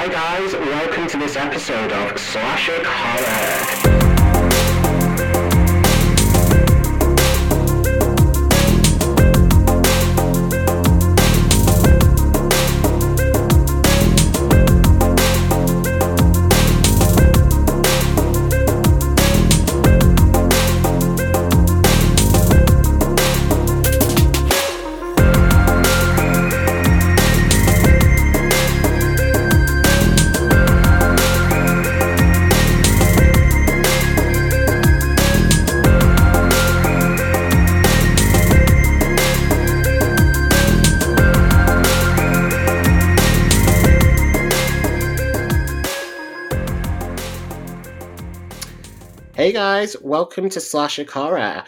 Hi guys, welcome to this episode of Slashic Horror. Welcome to Slashic Horror.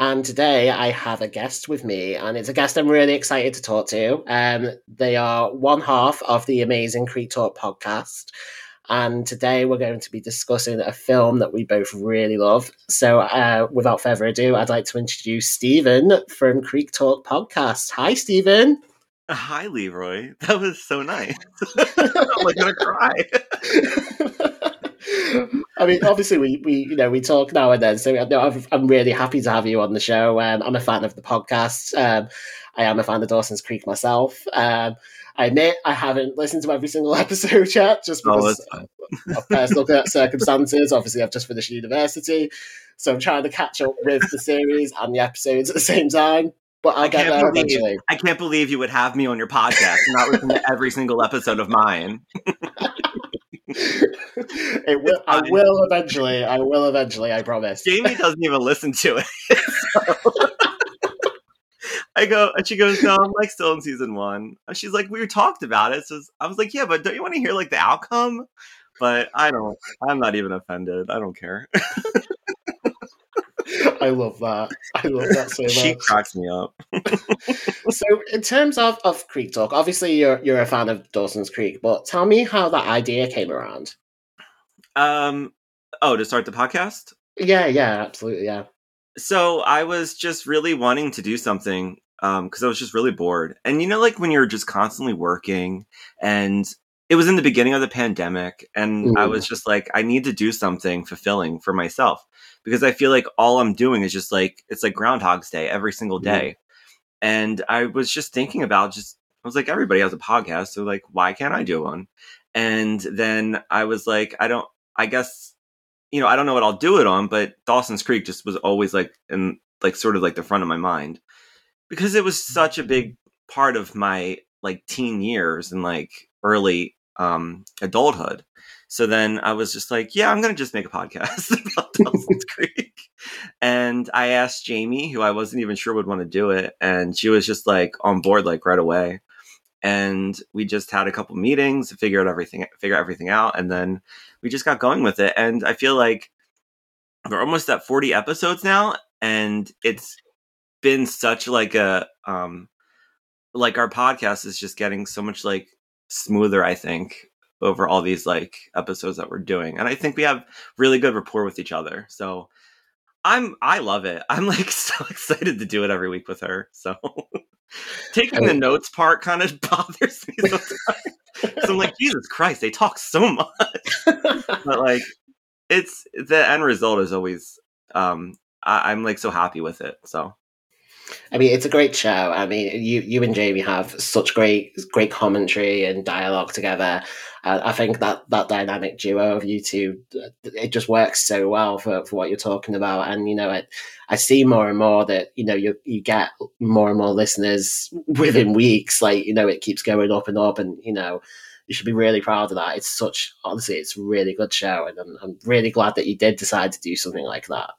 And today I have a guest with me, and it's a guest I'm really excited to talk to. Um, they are one half of the amazing Creek Talk podcast. And today we're going to be discussing a film that we both really love. So, uh, without further ado, I'd like to introduce Stephen from Creek Talk Podcast. Hi, Stephen. Hi, Leeroy. That was so nice. I'm like gonna cry. I mean, obviously, we, we you know we talk now and then, so I'm, I'm really happy to have you on the show. Um, I'm a fan of the podcast. Um, I am a fan of Dawson's Creek myself. Um, I admit I haven't listened to every single episode yet, just Oh, because of, personal circumstances. Obviously, I've just finished university, so I'm trying to catch up with the series and the episodes at the same time. But I'll I get can't there believe- eventually. I can't believe you would have me on your podcast and not listen to every single episode of mine. it will, I will eventually. I will eventually. I promise. Jamie doesn't even listen to it. So- I go, and she goes, "No, I'm like still in season one." And she's like, "We talked about it." So I was like, "Yeah, but don't you want to hear like the outcome?" But I don't. I'm not even offended. I don't care. I love that. I love that so she cracks me up. So, in terms of, of Creek Talk, obviously you're you're a fan of Dawson's Creek, but tell me how that idea came around. Um. Oh, to start the podcast. Yeah, yeah, absolutely, yeah. so I was just really wanting to do something um, because I was just really bored. And you know, like when you're just constantly working, and it was in the beginning of the pandemic, and I Mm. was just like, I need to do something fulfilling for myself because I feel like all I'm doing is just like it's like Groundhog's Day every single Mm. day. And I was just thinking about just I was like, everybody has a podcast, so like, why can't I do one? And then I was like, I don't. I guess you know, I don't know what I'll do it on, but Dawson's Creek just was always like in like sort of like the front of my mind because it was such a big part of my like teen years and like early um adulthood. So then I was just like, yeah, I'm going to just make a podcast about Dawson's Creek. And I asked Jamie, who I wasn't even sure would want to do it, and she was just like on board like right away. And we just had a couple meetings to figure out everything figure everything out and then we just got going with it and i feel like we're almost at 40 episodes now and it's been such like a um like our podcast is just getting so much like smoother i think over all these like episodes that we're doing and i think we have really good rapport with each other so i'm i love it. I'm like so excited to do it every week with her so taking the notes part kind of bothers me sometimes so i'm like jesus christ they talk so much. But like it's the end result is always um I, i'm like so happy with it so I mean, it's a great show. I mean, you you and Jamie have such great great commentary and dialogue together. Uh, I think that that dynamic duo of you two, it just works so well for, for what you're talking about. And you know, I, I see more and more that you know you you get more and more listeners within weeks. Like you know, it keeps going up and up, and you know. You should be really proud of that. It's such, honestly, it's a really good show, and I'm, I'm really glad that you did decide to do something like that.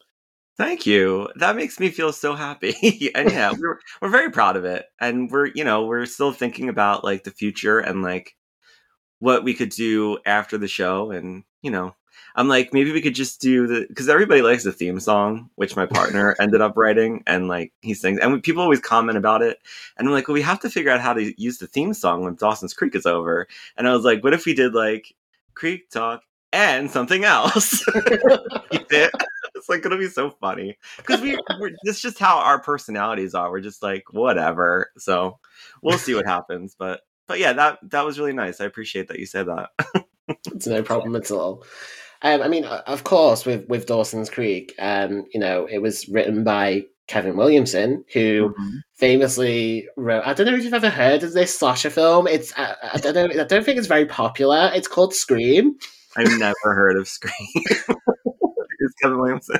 Thank you. That makes me feel so happy. And yeah we're, we're very proud of it. And we're you know we're still thinking about like the future and like what we could do after the show. And you know i'm like maybe we could just do the because everybody likes the theme song which my partner ended up writing. And like he sings and people always comment about it. And i'm like well we have to figure out how to use the theme song when dawson's creek is over. And i was like what if we did like creek talk and something else. It's like gonna be so funny because we we're, it's just how our personalities are we're just like whatever so we'll see what happens but but yeah, that that was really nice. I appreciate that you said that. it's no problem at all. Um, I mean, of course, with with Dawson's Creek, um, you know, it was written by Kevin Williamson, who mm-hmm. famously wrote. I don't know if you've ever heard of this slasher film. It's I, I, don't know. I don't think it's very popular. It's called Scream. I've never heard of Scream. Kevin Williamson.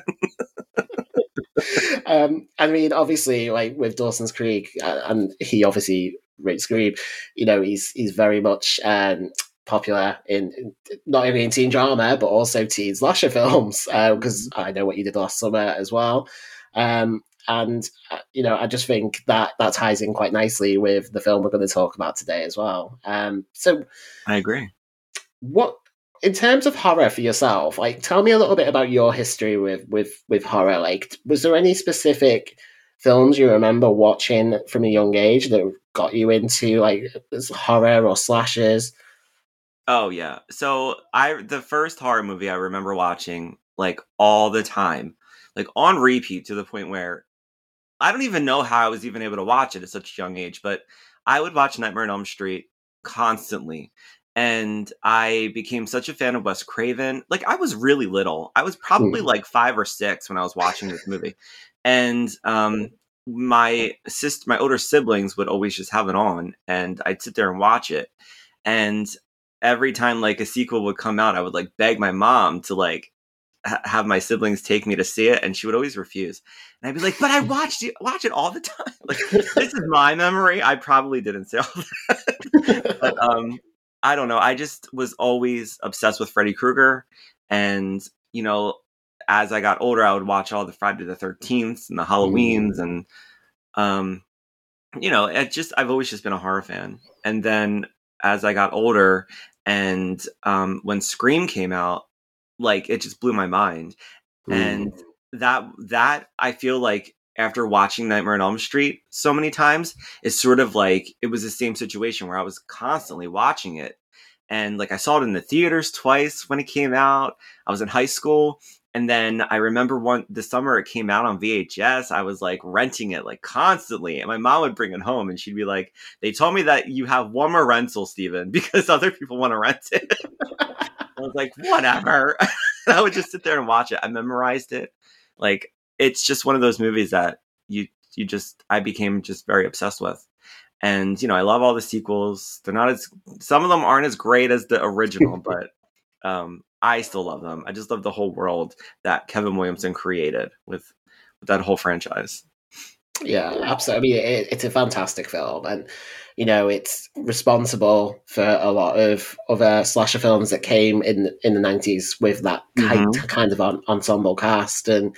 um, I mean, obviously, like with Dawson's Creek, uh, and he obviously wrote Scream. You know, he's he's very much um, popular in, in, not only in teen drama but also teen slasher films because uh, I know what you did last summer as well. Um, and uh, you know, I just think that that ties in quite nicely with the film we're going to talk about today as well. Um, so, I agree. What in terms of horror for yourself? Like, tell me a little bit about your history with with with horror. Like, was there any specific films you remember watching from a young age that got you into like horror or slashes? Oh yeah. So I the first horror movie I remember watching like all the time, like on repeat to the point where I don't even know how I was even able to watch it at such a young age, but I would watch Nightmare on Elm Street constantly. And I became such a fan of Wes Craven. Like I was really little. I was probably mm. like 5 or 6 when I was watching this movie. And um my sister my older siblings would always just have it on and I'd sit there and watch it. And every time like a sequel would come out, I would like beg my mom to like ha- have my siblings take me to see it, and she would always refuse. And I'd be like, "But I watched it, watch it all the time. Like this is my memory. I probably didn't say all that, but um, I don't know. I just was always obsessed with Freddy Krueger, and you know, as I got older, I would watch all the Friday the Thirteenth and the Halloweens, and um, you know, it just I've always just been a horror fan. And then as I got older and um, when Scream came out, like it just blew my mind. And that that I feel like after watching Nightmare on Elm Street so many times, it's sort of like it was the same situation where I was constantly watching it. And like I saw it in the theaters twice when it came out. I was in high school and then I remember one the summer it came out on VHS, I was like renting it like constantly. And my mom would bring it home and she'd be like, They told me that you have one more rental, Stephen, because other people want to rent it. I was like, whatever. I would just sit there and watch it. I memorized it. Like it's just one of those movies that you you just I became just very obsessed with. And you know, I love all the sequels. They're not as some of them aren't as great as the original, but um, I still love them. I just love the whole world that Kevin Williamson created with, with that whole franchise. Yeah, absolutely. I mean, it, it's a fantastic film, and you know, it's responsible for a lot of other slasher films that came in in the nineties with that kind mm-hmm. kind of ensemble cast, and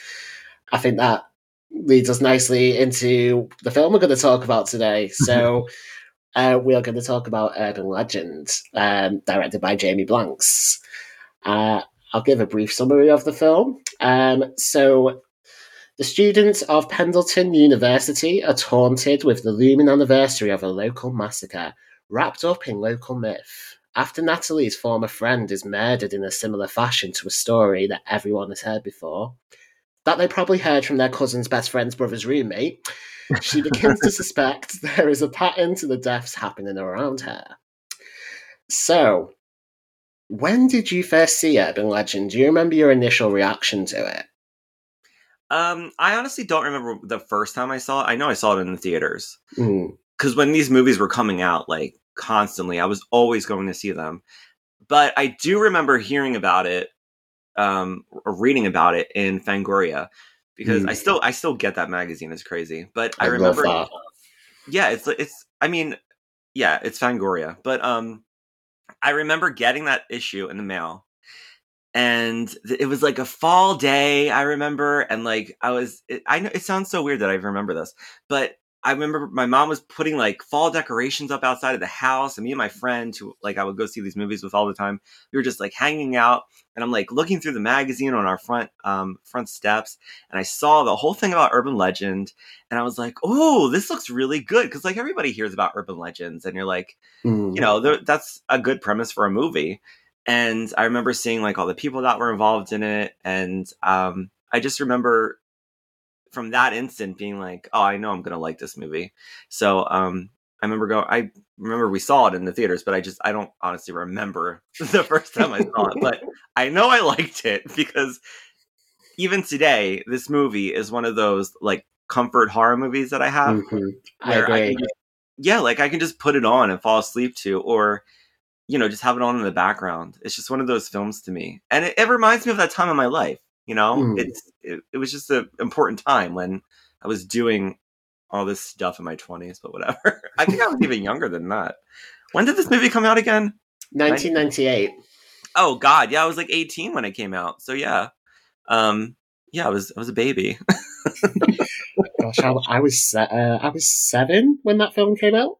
I think that leads us nicely into the film we're going to talk about today. So. uh, we are going to talk about Urban Legend, um, directed by Jamie Blanks. Uh, I'll give a brief summary of the film. Um, so, the students of Pendleton University are taunted with the looming anniversary of a local massacre, wrapped up in local myth. After Natalie's former friend is murdered in a similar fashion to a story that everyone has heard before, that they probably heard from their cousin's best friend's brother's roommate, she begins to suspect there is a pattern to the deaths happening around her. So, when did you first see Urban Legend? Do you remember your initial reaction to it? Um, I honestly don't remember the first time I saw it. I know I saw it in the theaters because mm. when these movies were coming out, like constantly, I was always going to see them. But I do remember hearing about it, um, reading about it in Fangoria because mm. I still I still get that magazine. It's crazy, but I, I remember. Yeah, it's it's. I mean, yeah, it's Fangoria, but um, I remember getting that issue in the mail and it was like a fall day i remember and like i was it, i know it sounds so weird that i remember this but i remember my mom was putting like fall decorations up outside of the house and me and my friend who like i would go see these movies with all the time we were just like hanging out and i'm like looking through the magazine on our front um front steps and i saw the whole thing about urban legend and I was like, "Oh, this looks really good," because like everybody hears about urban legends, and you're like, mm. you know, that's a good premise for a movie. And I remember seeing like all the people that were involved in it, and um, I just remember from that instant being like, "Oh, I know I'm gonna like this movie." So um, I remember going. I remember we saw it in the theaters, but I just I don't honestly remember the first time I saw it. But I know I liked it because even today, this movie is one of those like comfort horror movies that I have. Mhm. I I agree. just, yeah, like I can just put it on and fall asleep to, or you know, just have it on in the background. It's just one of those films to me, and it, it reminds me of that time in my life. You know, Mm. it's it, it was just an important time when I was doing all this stuff in my twenties, but whatever. I think I was even younger than that. When did this movie come out again? 1998. Oh God, yeah, I was like 18 when it came out. So yeah, um, yeah, I was I was a baby. Gosh, I, I was uh, I was seven when that film came out.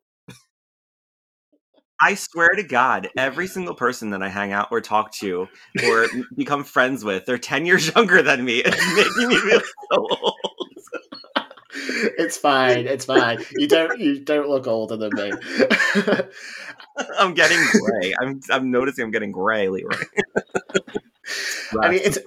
I swear to God, every single person that I hang out or talk to or become friends with, they're 10 years younger than me. It's making me feel so old. it's fine. It's fine. You don't you don't look older than me. I'm getting gray. I'm I'm noticing I'm getting gray, Leeroy. I mean, it's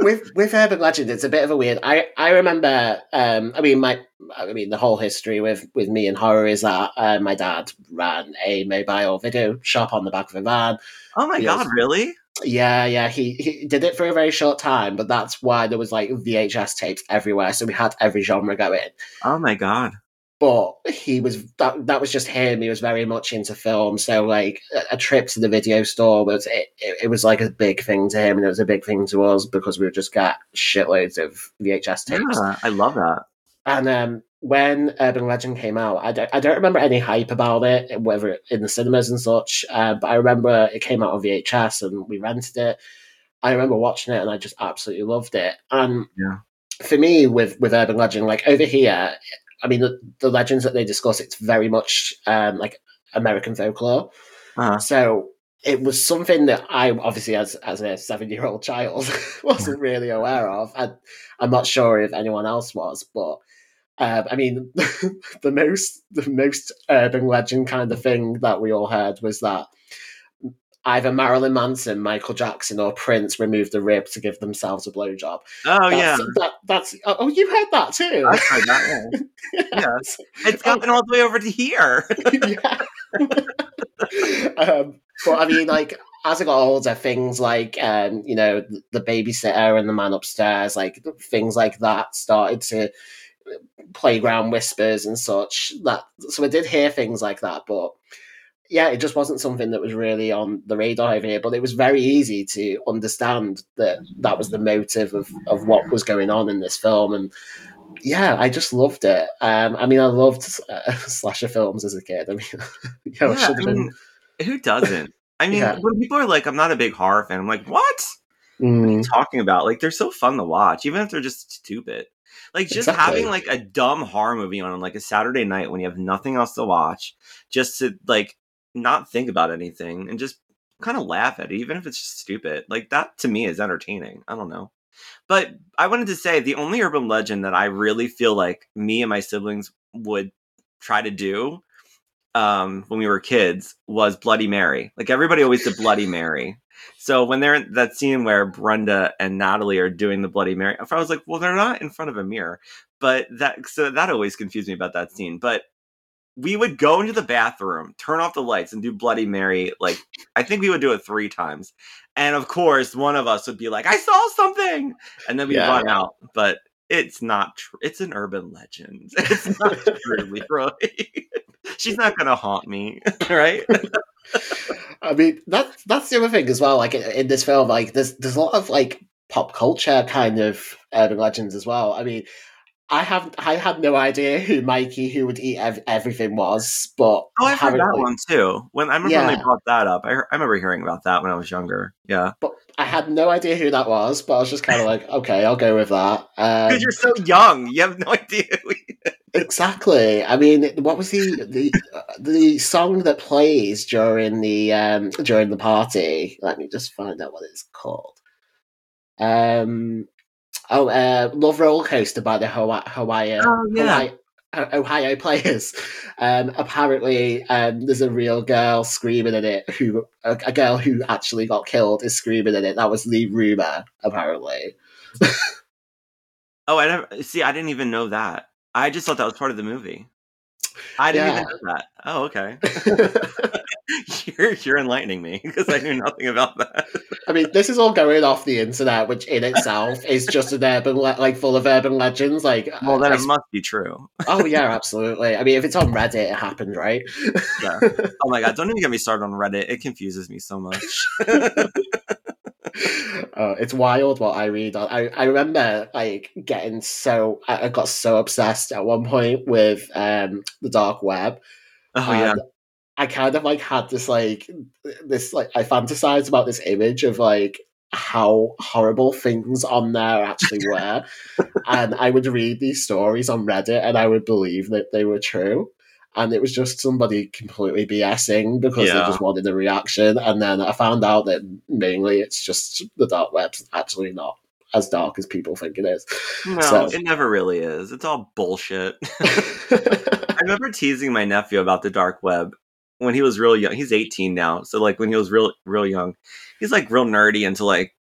with with urban legend. It's a bit of a weird. I I remember. Um, I mean, my I mean, the whole history with with me and horror is that uh, my dad ran a mobile video shop on the back of a van. oh my Yes. God, really? Yeah, yeah, he, he did it for a very short time, but that's why there was like VHS tapes everywhere, so we had every genre going. Oh my God. But he was that that was just him. He was very much into film, so like a, trip to the video store was it, it. It was like a big thing to him, and it was a big thing to us because we would just got shitloads of VHS tapes. Yeah, I love that. And um, when Urban Legend came out, I don't, I don't remember any hype about it, whether in the cinemas and such. Uh, but I remember it came out on VHS and we rented it. I remember watching it and I just absolutely loved it. And Yeah. for me, with with Urban Legend, like over here, I mean, the, the legends that they discuss, it's very much um, like American folklore. Uh-huh. So it was something that I obviously, as as a seven year old child, wasn't really aware of. I, I'm not sure if anyone else was, but um, I mean, the most the most urban legend kind of thing that we all heard was that either Marilyn Manson, Michael Jackson, or Prince removed a rib to give themselves a blowjob. Oh yeah. That's, that, that's oh, you heard that too. I've heard that one. Yes. It's gotten all the way over to here. yeah. um, but I mean, like as I got older, things like um, you know the babysitter and the man upstairs, like things like that, started to playground whispers and such. That so I did hear things like that, but yeah, it just wasn't something that was really on the radar over here. But it was very easy to understand that that was the motive of of what was going on in this film and yeah, I just loved it. Um, I mean, I loved uh, slasher films as a kid. I mean, you know, Yeah, should I mean, who doesn't? I mean, Yeah. when people are like, "I'm not a big horror fan," I'm like, "What? What are you Mm, talking about?" Like, they're so fun to watch, even if they're just stupid. Like, just Exactly. having like a dumb horror movie on like a Saturday night when you have nothing else to watch, just to like not think about anything and just kind of laugh at it, even if it's just stupid. Like that to me is entertaining. I don't know. But I wanted to say the only urban legend that I really feel like me and my siblings would try to do um, when we were kids was Bloody Mary. Like everybody always did Bloody Mary. So when they're in that scene where Brenda and Natalie are doing the Bloody Mary, I was like, well, they're not in front of a mirror. But that so that always confused me about that scene. But we would go into the bathroom, turn off the lights, and do Bloody Mary. Like I think we would do it three times. And of course, one of us would be like, "I saw something," and then we Yeah. run out. But it's not true. It's an urban legend. It's not true, Leeroy. She's not gonna haunt me, right? I mean, that that's the other thing as well. Like in, in this film, like there's there's a lot of like pop culture kind of urban legends as well. I mean, I have I had no idea who Mikey who would eat ev- everything was, but Oh, I've heard that one too. When I remember when they brought that up, I, I remember hearing about that when I was younger. Yeah, But I had no idea who that was. But I was just kind of like, okay, I'll go with that. Um, because you're so young, you have no idea. Who he is. Exactly. I mean, what was the the uh, the song that plays during the um during the party? Let me just find out what it's called. Um. Oh, uh, Love Roller Coaster by the Hawaii, Hawaii, Oh, yeah. Hawaii uh, Ohio players. Um, apparently, um, there's a real girl screaming in it. Who a, a girl who actually got killed is screaming in it. That was the rumor, apparently. Oh, I never see. I didn't even know that. I just thought that was part of the movie. I didn't Yeah. even know that. Oh, okay. you're you're enlightening me because I knew nothing about that. I mean, this is all going off the internet, which in itself is just an urban, le- like full of urban legends. Like, Well, then I it must be true. Oh yeah, absolutely. I mean, if it's on Reddit, it happened, right? Yeah. Oh my god! Don't even get me started on Reddit. It confuses me so much. oh, it's wild what I read. I I remember like getting so I, I got so obsessed at one point with um the dark web. Oh yeah. I kind of like had this like this like I fantasized about this image of like how horrible things on there actually were. and I would read these stories on Reddit and I would believe that they were true. And it was just somebody completely BSing because they just wanted a reaction. And then I found out that mainly it's just the dark web's actually not as dark as people think it is. No, so- it never really is. It's all bullshit. I remember teasing my nephew about the dark web when he was real young. He's 18 now, so like when he was real real young, he's like real nerdy into like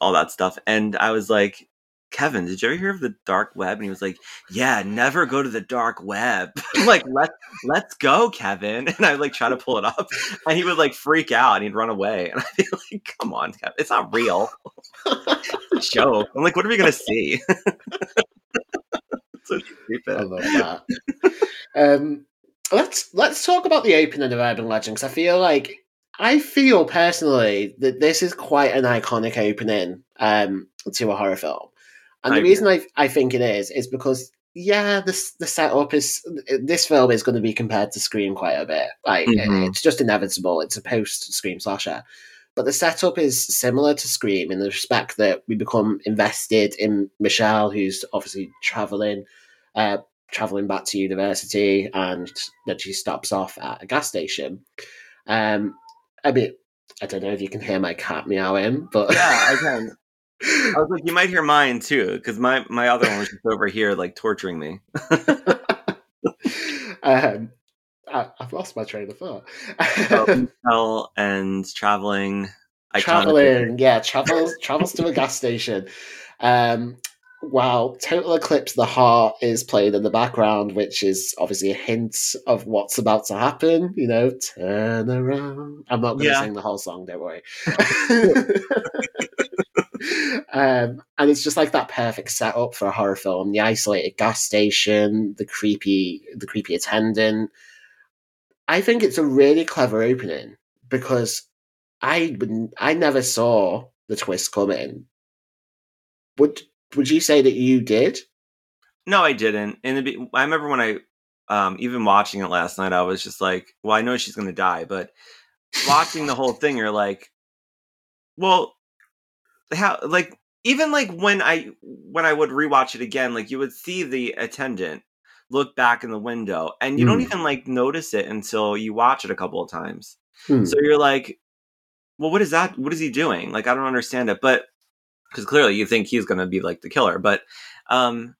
all that stuff. And I was like, Kevin, did you ever hear of the dark web? And he was like, Yeah, never go to the dark web. I'm like, let let's go, Kevin. And I like try to pull it up, and he would like freak out and he'd run away. And I'd be like, Come on, Kevin, it's not real. It's a joke. I'm like, what are we gonna see? so I love that. um, let's let's talk about the opening of Urban Legend because I feel like I feel personally that this is quite an iconic opening um, to a horror film, and I the agree. reason I I think it is is because yeah, this the setup is this film is going to be compared to Scream quite a bit. Like it- Mhm. it's just inevitable. It's a post Scream slasher. But the setup is similar to Scream in the respect that we become invested in Michelle, who's obviously traveling, uh, traveling back to university, and then she stops off at a gas station. Um, I mean, I don't know if you can hear my cat meowing, but Yeah, I can. I was like, you might hear mine too, because my my other one was just over here, like torturing me. um, I, I've lost my train of thought. So, and traveling, traveling, yeah, travels travels to a gas station. Um, while Total Eclipse the Heart is playing in the background, which is obviously a hint of what's about to happen. You know, turn around. I'm not going to Yeah. sing the whole song. Don't worry. um, and it's just like that perfect setup for a horror film. The isolated gas station, the creepy, the creepy attendant. I think it's a really clever opening because I would, I never saw the twist coming. Would would you say that you did? No, I didn't. The, be- I remember when I, um, even watching it last night, I was just like, well, I know she's gonna die, but watching the whole thing, you're like, well, how, like, even like when I when I would rewatch it again, like you would see the attendant look back in the window, and you don't Hmm. even like notice it until you watch it a couple of times. Hmm. So you're like, well, what is that? What is he doing? Like, I don't understand it. But because clearly you think he's going to be like the killer. But, um,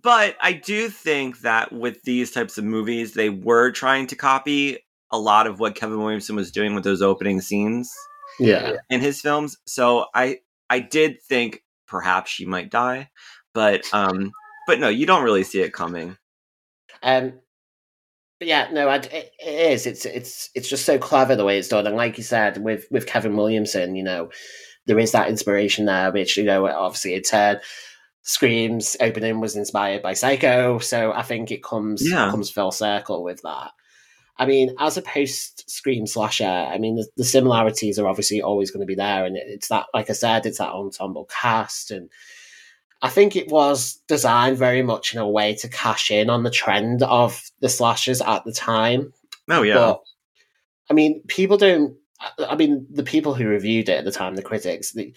but I do think that with these types of movies, they were trying to copy a lot of what Kevin Williamson was doing with those opening scenes yeah. in his films. So I, I did think perhaps she might die, but, um, but no, you don't really see it coming. Um, but yeah, no, I, it, it is. It's it's it's just so clever the way it's done, and like you said, with with Kevin Williamson, you know, there is that inspiration there, which you know, obviously, it's uh, Scream's opening was inspired by Psycho, so I think it comes Yeah. comes full circle with that. I mean, as a post Scream slasher, I mean, the, the similarities are obviously always going to be there, and it, it's that, like I said, it's that ensemble cast, and I think it was designed very much in a way to cash in on the trend of the slashers at the time. Oh yeah. But I mean, people don't. I mean, the people who reviewed it at the time, the critics, the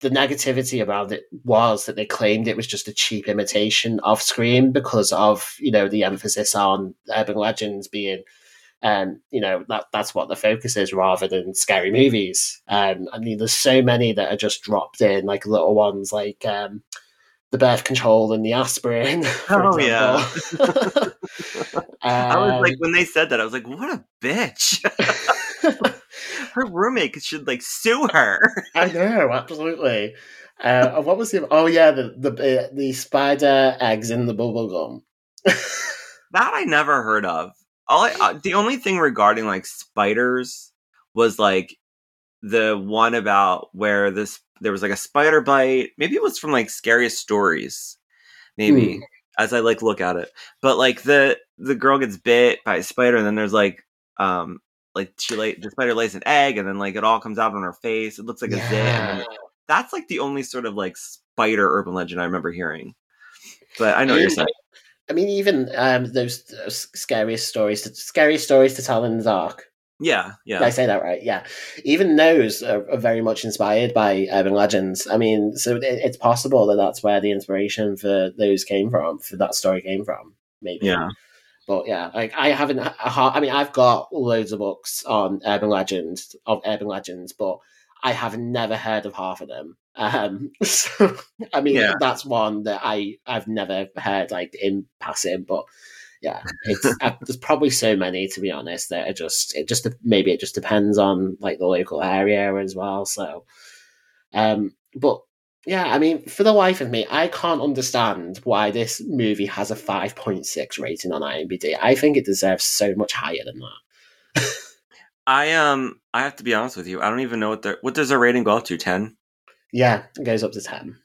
the negativity around it was that they claimed it was just a cheap imitation of Scream because of you know the emphasis on urban legends being. Um, you know that that's what the focus is rather than scary movies. Um, I mean, there's so many that are just dropped in, like little ones, like um, the birth control and the aspirin. Oh, yeah. example. I was like, Um, when they said that, I was like, what a bitch. her roommate should like sue her. I know, absolutely. Uh, what was the? Oh yeah, the the uh, the spider eggs in the bubble gum. that I never heard of. All I, uh, the only thing regarding like spiders was like the one about where this there was like a spider bite. Maybe it was from like scariest stories. Maybe Hmm. as I like look at it, but like the the girl gets bit by a spider, and then there's like um like she lay the spider lays an egg, and then like it all comes out on her face. It looks like a zit. Then that's like the only sort of like spider urban legend I remember hearing. But I know what you're saying. I mean, even um, those, those scariest stories, to, scariest stories to tell in the dark. Yeah, yeah. Did I say that right? Yeah. Even those are, are very much inspired by urban legends. I mean, so it, it's possible that that's where the inspiration for those came from, for that story came from. Maybe. yeah. But yeah, like I haven't. I mean, I've got loads of books on urban legends of urban legends, but I have never heard of half of them. Um, so I mean, Yeah. that's one that I I've never heard like in passing. But yeah, it's uh, there's probably so many to be honest that it just it just maybe it just depends on like the local area as well. So, um, but yeah, I mean, for the life of me, I can't understand why this movie has a 5.6 rating on IMDb. I think it deserves so much higher than that. I um I have to be honest with you. I don't even know what their what does their rating go up to? Ten. Yeah, it goes up to 10.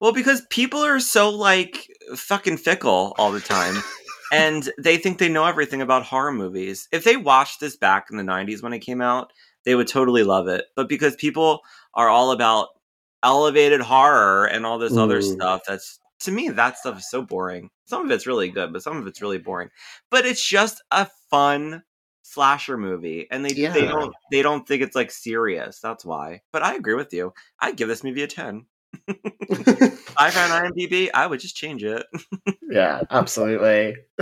Well, because people are so like fucking fickle all the time. and they think they know everything about horror movies. If they watched this back in the 90s when it came out, they would totally love it. But because people are all about elevated horror and all this other Mm. stuff, that's to me that stuff is so boring. Some of it's really good, but some of it's really boring. But it's just a fun slasher movie and they they don't they don't think it's like serious. That's why. But I agree with you. I give this movie a 10. I found IMDb, I would just change it. yeah, absolutely.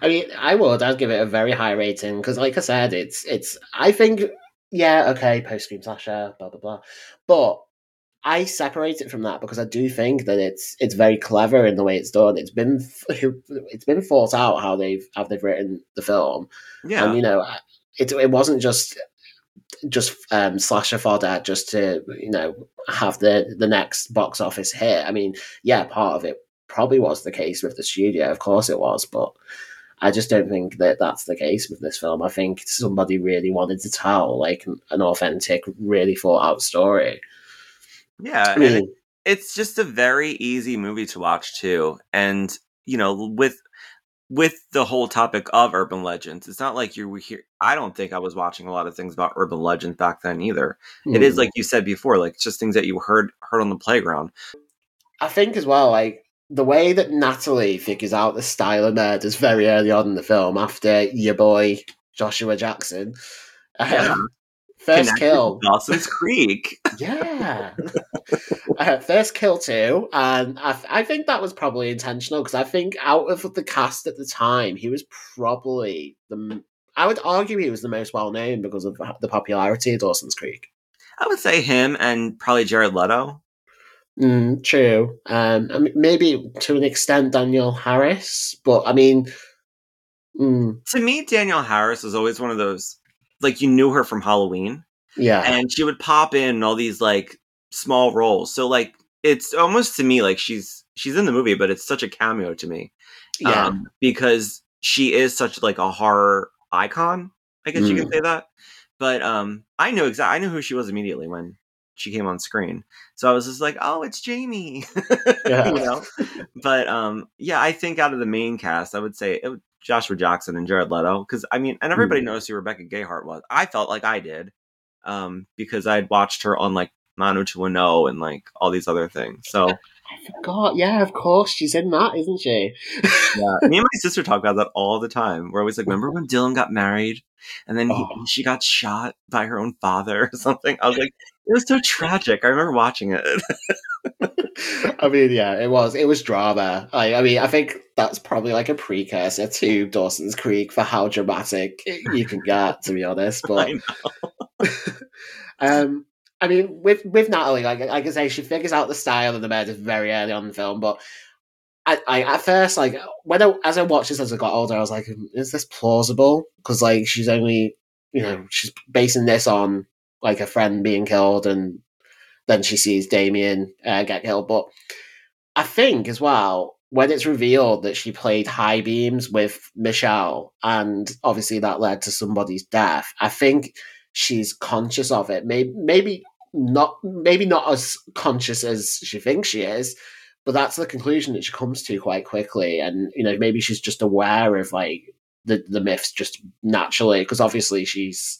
I mean, I would. I'd give it a very high rating because, like I said, it's it's. I think, yeah, okay, post scream slasher, blah blah blah, but I separate it from that because I do think that it's it's very clever in the way it's done. It's been it's been thought out how they've how they've written the film, Yeah. and you know, it it wasn't just just um, slasher fodder just to you know have the the next box office hit. I mean, yeah, part of it probably was the case with the studio. Of course, it was, but I just don't think that that's the case with this film. I think somebody really wanted to tell like an, an authentic, really thought out story. Yeah. I it- it's just a very easy movie to watch too and you know with with the whole topic of urban legends it's not like you were here i don't think i was watching a lot of things about urban legends back then either it is hmm. like you said before like just things that you heard heard on the playground I think as well, like the way that Natalie figures out the style of murders very early on in the film after your boy Joshua Jackson. Um, Yeah. First kill. dawson's creek Yeah. uh, first kill too, and I, I think that was probably intentional because I think out of the cast at the time, he was probably the. m- I would argue he was the most well known because of the popularity of Dawson's Creek. i would say him and probably jared leto Mm, true. Um, I mean, maybe to an extent Danielle Harris, but I mean, mm, to me danielle harris was always one of those like you knew her from halloween. Yeah, and she would pop in all these like small roles. So like it's almost to me like she's she's in the movie but it's such a cameo to me. Yeah, um, because she is such like a horror icon i guess you Mm. can say that. But um i knew exactly i knew who she was immediately when she came on screen. So i was just like oh it's jamie. Yeah. you know? But um yeah i think out of the main cast i would say it, would- joshua jackson and jared leto because i mean and everybody Mm. knows who rebecca gayheart was i felt like i did um because i'd watched her on like 90210 and like all these other things so I forgot. Yeah, of course, she's in that, isn't she? Yeah, me and my sister talk about that all the time. We're always like, remember when Dylan got married and then he, Oh. she got shot by her own father or something? I was like, it was so tragic. I remember watching it. I mean, yeah, it was. It was drama. I, I mean, I think that's probably like a precursor to Dawson's Creek for how dramatic you can get, to be honest. But I know. um, I mean, with with Natalie, like like I say, she figures out the style of the murders very early on in the film. But I, I at first, like when I, as I watched this as I got older, I was like, is this plausible? Because like she's only, you know, she's basing this on like a friend being killed, and then she sees Damien uh, get killed. But I think as well, when it's revealed that she played high beams with Michelle, and obviously that led to somebody's death, I think she's conscious of it. Maybe, maybe not, maybe not as conscious as she thinks she is, but that's the conclusion that she comes to quite quickly. And you know, maybe she's just aware of like the the myths just naturally because obviously she's.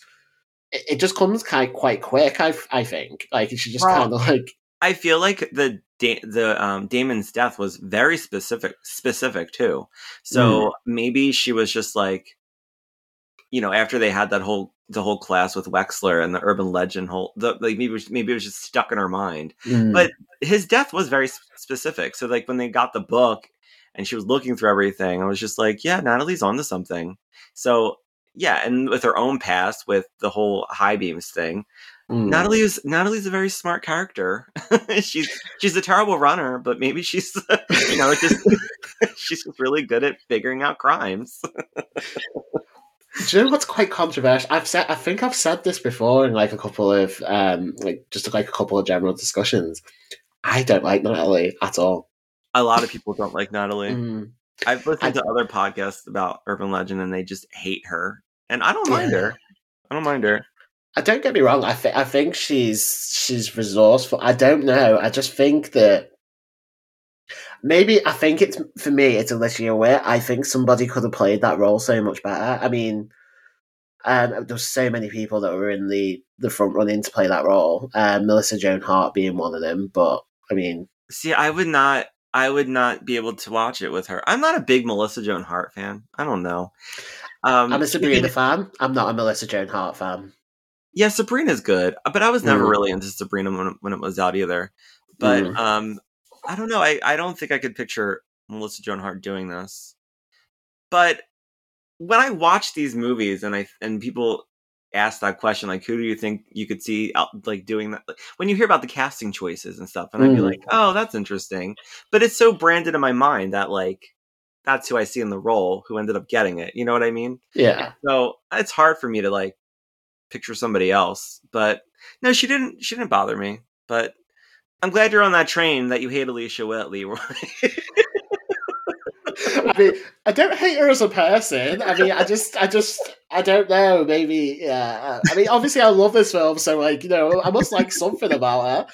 It, it just comes kind quite quick. I I think like she just Well, kind of like I feel like the da- the um, Damon's death was very specific specific too. So maybe she was just like, you know, after they had that whole the whole class with Wexler and the urban legend whole, the, like maybe it was, maybe it was just stuck in her mind. mm, But his death was very specific. So like when they got the book and she was looking through everything, I was just like, yeah, Natalie's onto something. So yeah, and with her own past, with the whole high beams thing, mm. Natalie is Natalie's a very smart character. she's she's a terrible runner, but maybe she's you know just she's just really good at figuring out crimes. Do you know what's quite controversial? I've said, I think I've said this before in like a couple of, um, like just like a couple of general discussions. I don't like Natalie at all. A lot of people don't like Natalie. Mm, I've listened I- to other podcasts about urban legend, and they just hate her, and I don't mind her. I don't mind her. I don't get me wrong. I think I think she's she's resourceful. I don't know. I just think that maybe I think it's for me. It's Alicia Witt. I think somebody could have played that role so much better. I mean, um, there's so many people that were in the the front running to play that role. Um, Melissa Joan Hart being one of them. But I mean, See, I would not. I would not be able to watch it with her. I'm not a big Melissa Joan Hart fan. I don't know. Um, I'm a Sabrina fan. I'm not a Melissa Joan Hart fan. yeah, Sabrina's good, but I was never Mm. really into Sabrina when, when it was out either. But Mm. um, I don't know. I, I don't think I could picture Melissa Joan Hart doing this. But when I watch these movies and I and people ask that question, like, who do you think you could see out like doing that? like, When you hear about the casting choices and stuff, and I'd be Mm. like, oh, that's interesting. But it's so branded in my mind that like that's who I see in the role who ended up getting it. You know what I mean? Yeah. So it's hard for me to like picture somebody else. But no, she didn't. She didn't bother me. But I'm glad you're on that train that you hate Alicia Witt, Leeroy. I mean, I don't hate her as a person. I mean, I just, I just, I don't know. Maybe, yeah. I mean, obviously, I love this film, so like, you know, I must like something about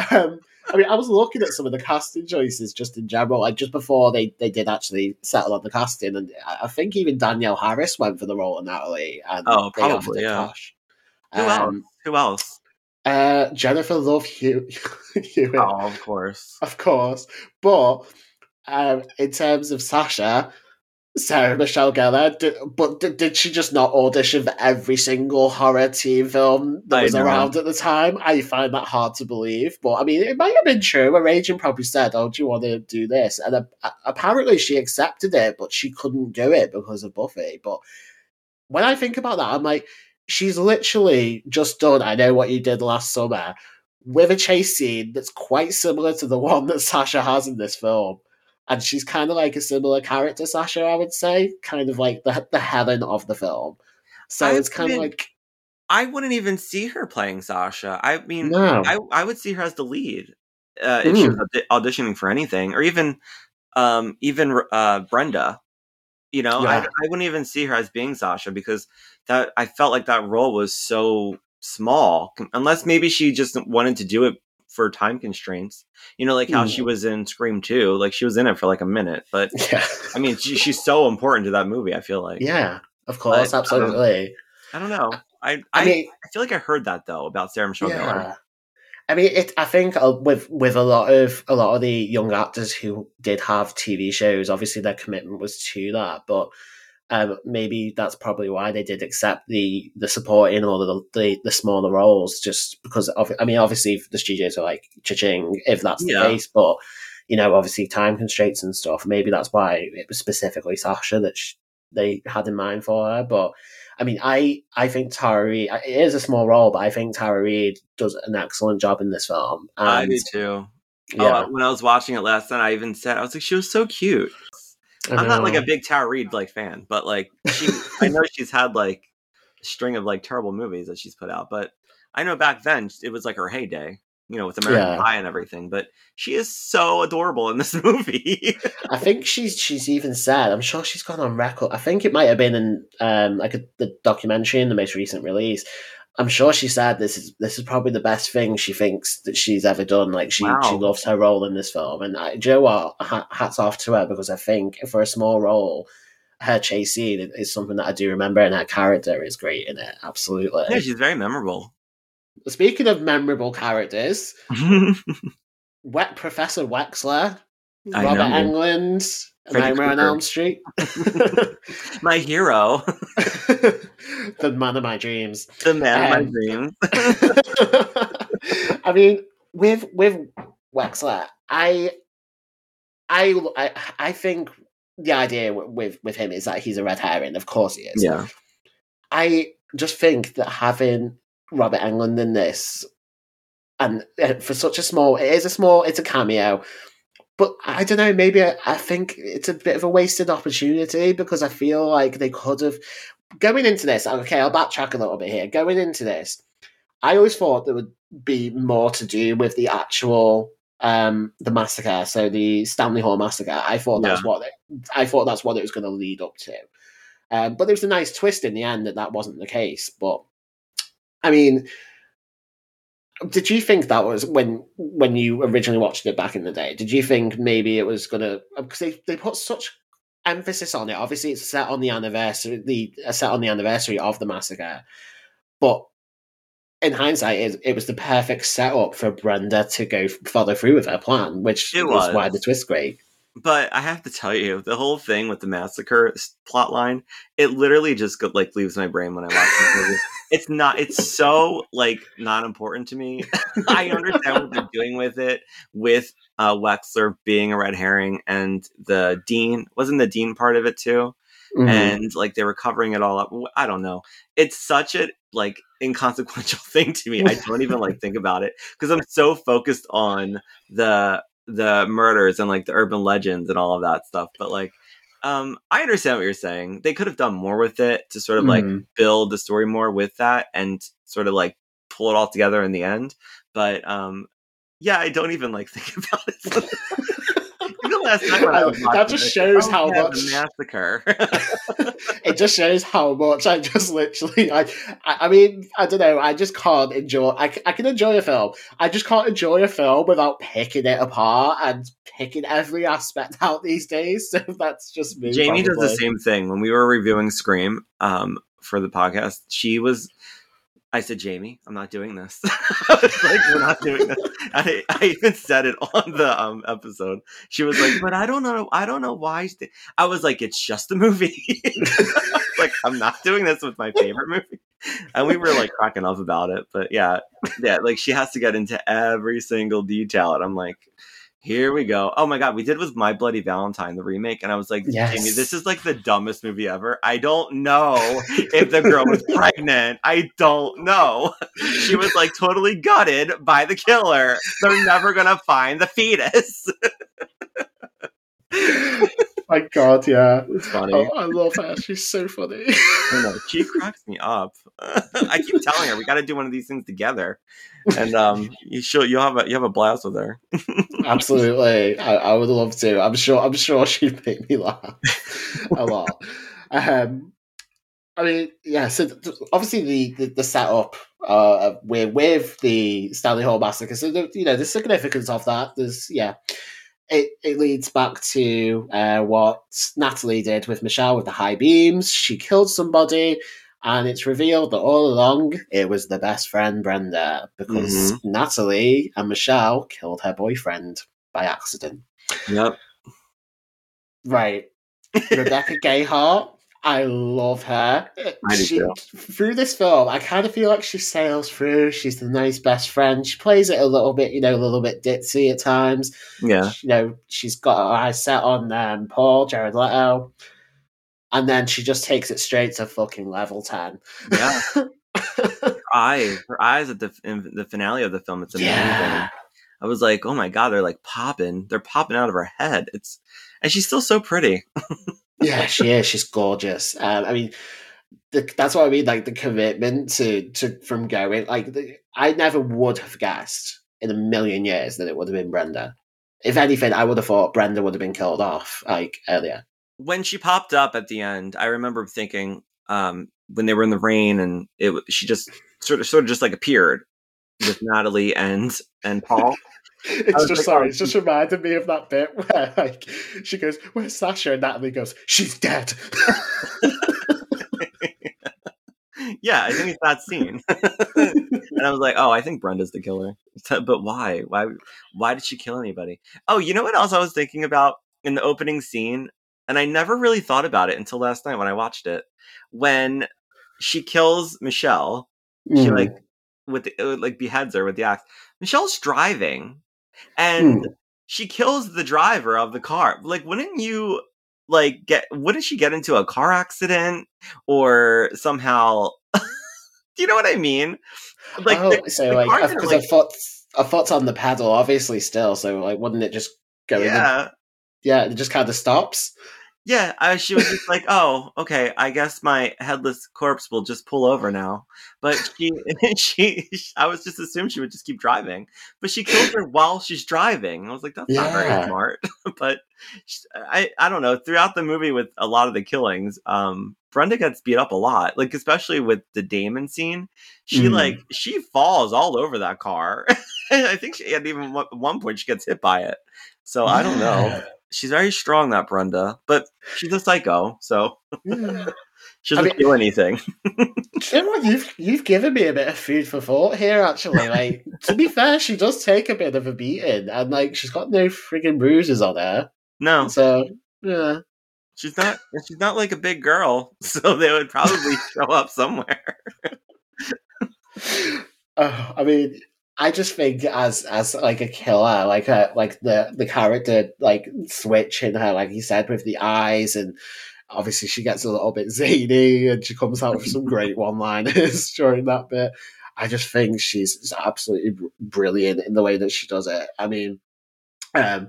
her. Um, I mean, I was looking at some of the casting choices just in general, like just before they, they did actually settle on the casting, and I think even Danielle Harris went for the role of Natalie, and Oh, probably, yeah. Tosh. Who else? Um, Who else? uh, Jennifer Love Hew- Hewitt Oh, of course. of course. But um, in terms of Sasha, Sarah Michelle Gellar, did, but did, did she just not audition for every single horror teen film that I was know. around at the time? I find that hard to believe. But I mean, it might have been true. Her agent probably said, "Oh, do you want to do this?" And uh, apparently, she accepted it, but she couldn't do it because of Buffy. But when I think about that, I'm like, she's literally just done. I know what you did last summer with a chase scene that's quite similar to the one that Sasha has in this film. And she's kind of like a similar character, Sasha, I would say, kind of like the the Helen of the film. So I it's kind of like I wouldn't even see her playing Sasha. I mean, no, I I would see her as the lead uh, if she was Mm. auditioning for anything, or even um, even uh, Brenda. You know, I, Yeah. I wouldn't even see her as being Sasha because that I felt like that role was so small. Unless maybe she just wanted to do it for time constraints. You know, like how she Mm. was in Scream 2. Like she was in it for like a minute, but yeah, I mean, she, she's so important to that movie. I feel like. yeah, of course, But, absolutely. I don't know. I I, I mean, I feel like I heard that though about Sarah Michelle Gellar. I mean, it. I think uh, with with a lot of a lot of the young actors who did have TV shows, obviously their commitment was to that, but um, maybe that's probably why they did accept the the supporting or the the, the smaller roles, just because of. I mean, obviously the studios are like cha-ching if that's the Yeah. case, but you know, obviously time constraints and stuff. Maybe that's why it was specifically Sasha that sh- they had in mind for her, but. I mean, I, I think Tara Reid, it is a small role, but I think Tara Reid does an excellent job in this film. I And, did too. yeah, Oh, when I was watching it last night, I even said I was like, she was so cute. I'm not like a big Tara Reid like fan, but like she, I know she's had like a string of like terrible movies that she's put out, but I know back then it was like her heyday. you know, with American Yeah. Pie and everything. But she is so adorable in this movie. I think she's she's even said. I'm sure she's gone on record. I think it might have been in um like a, the documentary in the most recent release. I'm sure she said this is this is probably the best thing she thinks that she's ever done. Like she Wow. she loves her role in this film, and I, you know what? Ha- Hats off to her because I think for a small role, her chase scene is something that I do remember, and her character is great in it. Absolutely. yeah, she's very memorable. Speaking of memorable characters, Wet Professor Wexler, I Robert. Englund, Freddy Nightmare on Elm Street. my hero, the man of my dreams. the man Um, of my dreams. I mean, with with Wexler, I, I, I, I think the idea with with him is that he's a red herring. Of course, he is. yeah, I just think that having Robert Englund in this, and uh, for such a small, it is a small, it's a cameo. But I don't know. Maybe I, I think it's a bit of a wasted opportunity because I feel like they could have going into this. Okay, I'll backtrack a little bit here. Going into this, I always thought there would be more to do with the actual um the massacre. So the Stanley Hall massacre. I thought that's what it, I thought that's what it was going to lead up to. Um, but there was a nice twist in the end that that wasn't the case. But I mean, did you think that was when when you originally watched it back in the day? Did you think maybe it was gonna because they they put such emphasis on it? Obviously, it's set on the anniversary, the uh, set on the anniversary of the massacre, but. In hindsight, it, it was the perfect setup for Brenda to go follow through with her plan, which It is was. why the twist great. But I have to tell you, the whole thing with the massacre plot line, it literally just like leaves my brain when I watch this movie. It's not. It's so like not important to me. I understand what they're doing with it, with uh, Wexler being a red herring, and the dean wasn't the dean part of it too, Mhm. and like they were covering it all up. I don't know. It's such a like inconsequential thing to me. I don't even like think about it because I'm so focused on the the murders and like the urban legends and all of that stuff. But like, um, I understand what you're saying. They could have done more with it to sort of like Mhm. build the story more with that and sort of like pull it all together in the end. But um, yeah, I don't even like think about it. Even last night when I was That just it, shows oh, how yeah, much- massacre. it just shows how much I just literally I, I I mean I don't know I just can't enjoy I, I can enjoy a film I just can't enjoy a film without picking it apart and picking every aspect out these days so that's just me Jamie does the same thing. When we were reviewing Scream um, for the podcast, she was. I said, Jamie, I'm not doing this. Like, we're not doing this. I, I even said it on the um, episode. She was like, but I don't know. I don't know why. she-" I was like, it's just a movie. like, I'm not doing this with my favorite movie. And we were like cracking up about it. But yeah, yeah, like she has to get into every single detail. And I'm like, here we go. Oh my god, we did with My Bloody Valentine, the remake, and I was like, Yes. Jamie, this is like the dumbest movie ever. I don't know if the girl was pregnant. I don't know. She was like totally gutted by the killer. They're never gonna find the fetus. my god yeah It's funny. oh, I love her she's so funny. She cracks me up. I keep telling her we got to do one of these things together, and um, you should you'll have a you have a blast with her. absolutely I, I would love to I'm sure I'm sure she'd make me laugh a lot um I mean, yeah. So th- obviously, the the, the setup uh, with with the Stanley Hall massacre. So the, you know the significance of that. There's yeah, it it leads back to uh, what Natalie did with Michelle with the high beams. She killed somebody, and it's revealed that all along it was the best friend Brenda because Natalie and Michelle killed her boyfriend by accident. Yep. Right. Rebecca Gayheart. I love her. I She- too. Through this film, I kind of feel like she sails through. She's the nice best friend. She plays it a little bit, you know, a little bit ditzy at times. Yeah. You know, she's got her eyes set on um, Paul, Jared Leto. And then she just takes it straight to fucking level 10. Yeah. her eyes, her eyes at the in the finale of the film. It's amazing. Yeah. I was like, oh my god, they're like popping. They're popping out of her head. It's and she's still so pretty. yeah, she is. She's gorgeous. Um, I mean, the, that's what I mean. Like the commitment to to from going. Like the, I never would have guessed in a million years that it would have been Brenda. If anything, I would have thought Brenda would have been killed off like earlier. When she popped up at the end, I remember thinking um, when they were in the rain and it she just sort of sort of just like appeared with Natalie and and Paul. It's just like, sorry, oh, it's just reminded me of that bit where like she goes, Where's Sasha? And Natalie goes, She's dead. yeah, I think it's that scene. and I was like, oh, I think Brenda's the killer. but why? Why why did she kill anybody? Oh, you know what else I was thinking about in the opening scene? And I never really thought about it until last night when I watched it. When she kills Michelle, mm. she like with the, uh, like beheads her with the axe. Michelle's driving and mm. she kills the driver of the car. Like, wouldn't you like get wouldn't she get into a car accident or somehow do you know what I mean? Like oh, the, so the like because like, a foot a foot's on the pedal obviously still, so like wouldn't it just go Yeah. The, yeah, it just kind of stops. Yeah, I, she was just like, "Oh, okay. I guess my headless corpse will just pull over now." But she, she, I was just assumed she would just keep driving. But she killed her while she's driving. I was like, "That's yeah. not very smart." but she, I, I don't know. Throughout the movie, with a lot of the killings, um, Brenda gets beat up a lot. Like especially with the Damon scene, she mm. like she falls all over that car. I think she at even one point she gets hit by it. So yeah. I don't know she's very strong, that Brenda, but she's a psycho, so she doesn't I mean, do anything. you you've you've given me a bit of food for thought here. Actually, like to be fair, she does take a bit of a beating, and like she's got no frigging bruises on her. No, so yeah. She's not. She's not like a big girl, so they would probably show up somewhere. Uh, I mean, I just think as as like a killer, like a, like the the character like switch in her, like you said, with the eyes, and obviously she gets a little bit zany, and she comes out with some great one liners during that bit. I just think she's absolutely brilliant in the way that she does it. I mean, um,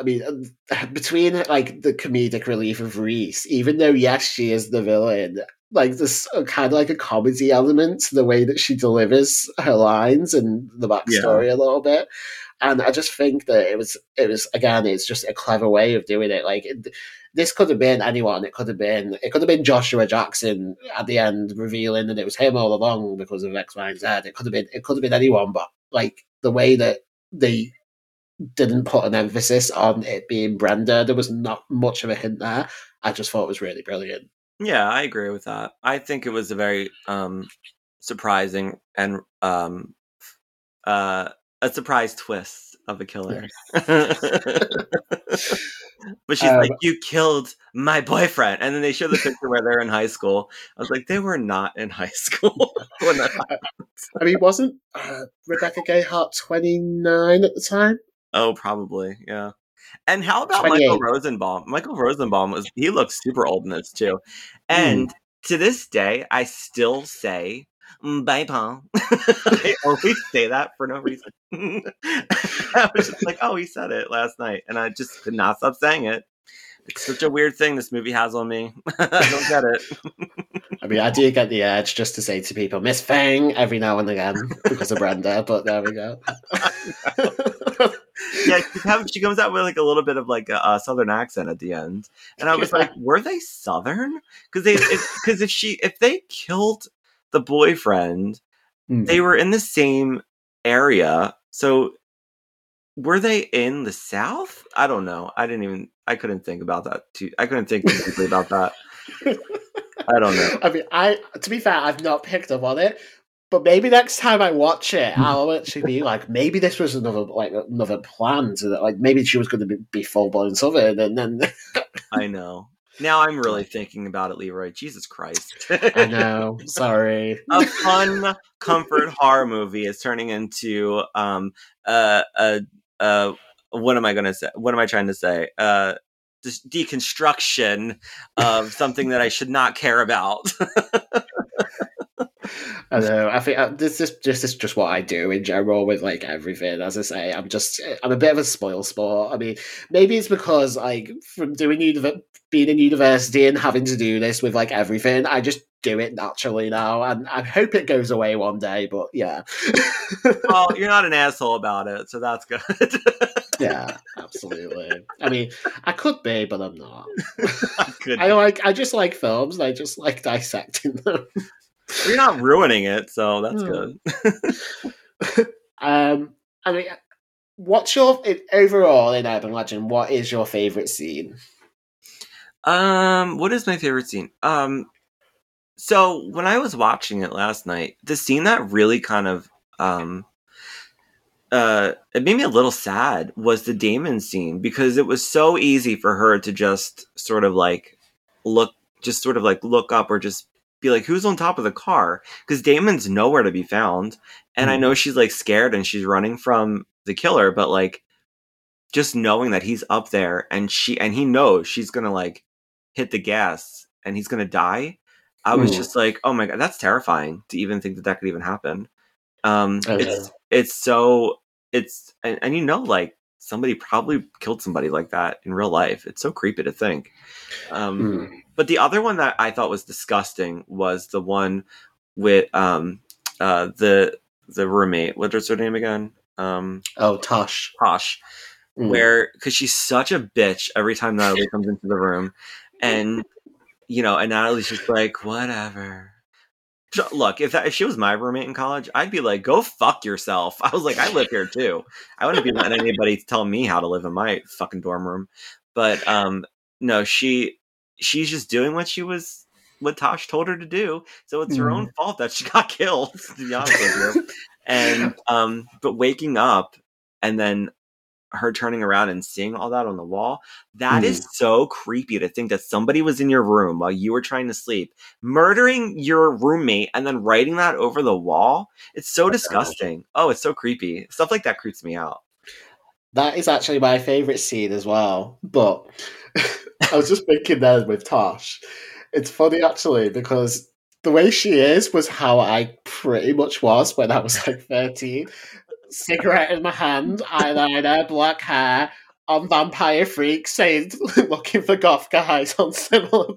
I mean, uh, between like the comedic relief of Reese, even though yes, she is the villain, like this uh, kind of like a comedy element to the way that she delivers her lines and the backstory yeah. a little bit. And I just think that it was, it was again, it's just a clever way of doing it. Like it, this could have been anyone. It could have been, it could have been Joshua Jackson at the end revealing that it was him all along because of X, Y, and Z. It could have been, it could have been anyone. But like the way that they didn't put an emphasis on it being Brenda, there was not much of a hint there. I just thought it was really brilliant. Yeah, I agree with that. I think it was a very um, surprising and um, uh, a surprise twist of a killer. but she's um, like, "You killed my boyfriend," and then they show the picture where they're in high school. I was like, "They were not in high school when that happened." I mean, wasn't uh, Rebecca Gayheart twenty nine at the time? Oh, probably, yeah. And how about Michael Rosenbaum? Michael Rosenbaum was he looks super old in this too. And mm. to this day, I still say mm, bye Paul. I always say that for no reason. I was just like, oh, he said it last night, and I just could not stop saying it. It's such a weird thing this movie has on me. I don't get it. I mean, I do get the urge just to say to people, Miss Fang, every now and again because of Brenda, but there we go yeah, she comes, out with like a little bit of like a, a southern accent at the end, and I was like, were they southern? Because they because if, if, she if they killed the boyfriend, mm. they were in the same area, so were they in the south? I don't know. I didn't even. I couldn't think about that. Too. I couldn't think deeply about that. I don't know. I mean, I to be fair, I've not picked up on it, but maybe next time I watch it. I'll actually be like, maybe this was another like another plan to that. Like maybe she was going to be, be full blown southern, and then I know. Now I'm really thinking about it, Leeroy. Jesus Christ! I know. Sorry. A fun comfort horror movie is turning into um uh uh uh what am I going to say? What am I trying to say? Uh this deconstruction of something that I should not care about. I know. I think uh, this is just this is just what I do in general with like everything. As I say, I'm just I'm a bit of a spoil sport. I mean, maybe it's because like from doing univ- being in university and having to do this with like everything, I just do it naturally now, and I hope it goes away one day. But yeah, well, you're not an asshole about it, so that's good. yeah, absolutely. I mean, I could be, but I'm not. I. I like. I just like films. And I just like dissecting them. You're not ruining it, so that's Hmm. good. um, I mean, what's your overall in Urban Legend? What is your favorite scene? Um, what is my favorite scene? Um, so when I was watching it last night, the scene that really kind of um uh it made me a little sad was the Damon scene because it was so easy for her to just sort of like look just sort of like look up or just be like who's on top of the car because Damon's nowhere to be found and I Mhm. know she's like scared and she's running from the killer but like just knowing that he's up there and she and he knows she's gonna like hit the gas and he's gonna die i was Hmm. just like oh my god that's terrifying to even think that that could even happen um Oh, it's it's so it's and, and you know like somebody probably killed somebody like that in real life it's so creepy to think um Hmm. but the other one that i thought was disgusting was the one with um uh the the roommate what was her name again um Oh, Tosh. Tosh Hmm. where because she's such a bitch every time Natalie comes into the room, and you know, and Natalie's just like whatever. Look, if that, if she was my roommate in college, I'd be like, "Go fuck yourself." I was like, "I live here too. I wouldn't be letting anybody tell me how to live in my fucking dorm room." But um, no, she she's just doing what she was what Tosh told her to do. So it's her own fault that she got killed. To be honest with you, and um, but waking up and then her turning around and seeing all that on the wall that is mm. so creepy to think that somebody was in your room while you were trying to sleep murdering your roommate and then writing that over the wall it's so disgusting oh it's so creepy stuff like that creeps me out That is actually my favorite scene as well. But I was just thinking there with Tosh. It's funny actually because the way she is was how I pretty much was when I was like 13. Cigarette in my hand, eyeliner, black hair, on Vampire Freak, saying looking for goth guys on similar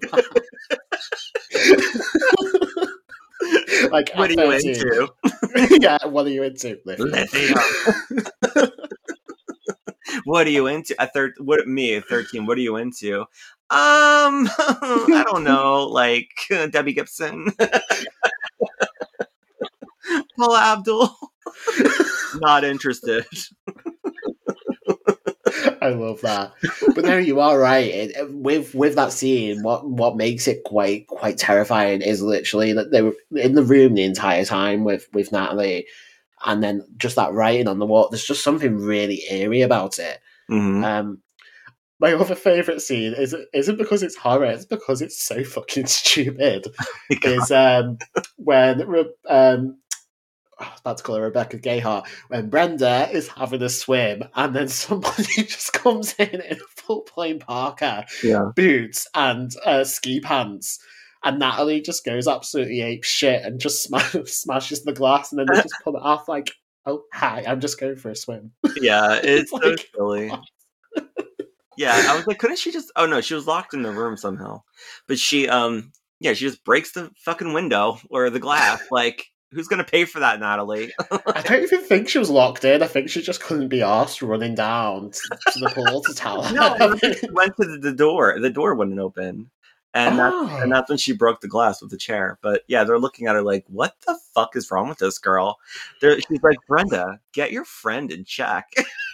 like what are you 13. into yeah, what are you into? Lithium? What are you into at thir- what me at 13 what are you into um i don't know like debbie gibson paula abdul not interested I love that. But no, you are right. It, with with that scene, what what makes it quite quite terrifying is literally that they were in the room the entire time with with Natalie, and then just that writing on the wall. There's just something really eerie about it. Mhm. Um, my other favorite scene is isn't because it's horror. It's because it's so fucking stupid. is um when Re- um I was about to call her Rebecca Gayheart when Brenda is having a swim and then somebody just comes in in a full plain parka, yeah boots, and uh, ski pants. And Natalie just goes absolutely ape shit and just smash, smashes the glass and then they just pull it off like, oh, hi, I'm just going for a swim. yeah it's so Like, silly yeah i was like couldn't she just oh no she was locked in the room somehow but she um yeah she just breaks the fucking window or the glass like who's gonna pay for that natalie I don't even think she was locked in. I think she just couldn't be asked running down to, to the pool to tell her. no was just- she went to the door the door wouldn't open and that's Oh. and that's when she broke the glass with the chair. But yeah, they're looking at her like, "What the fuck is wrong with this girl?" They're, she's like, "Brenda, get your friend in check."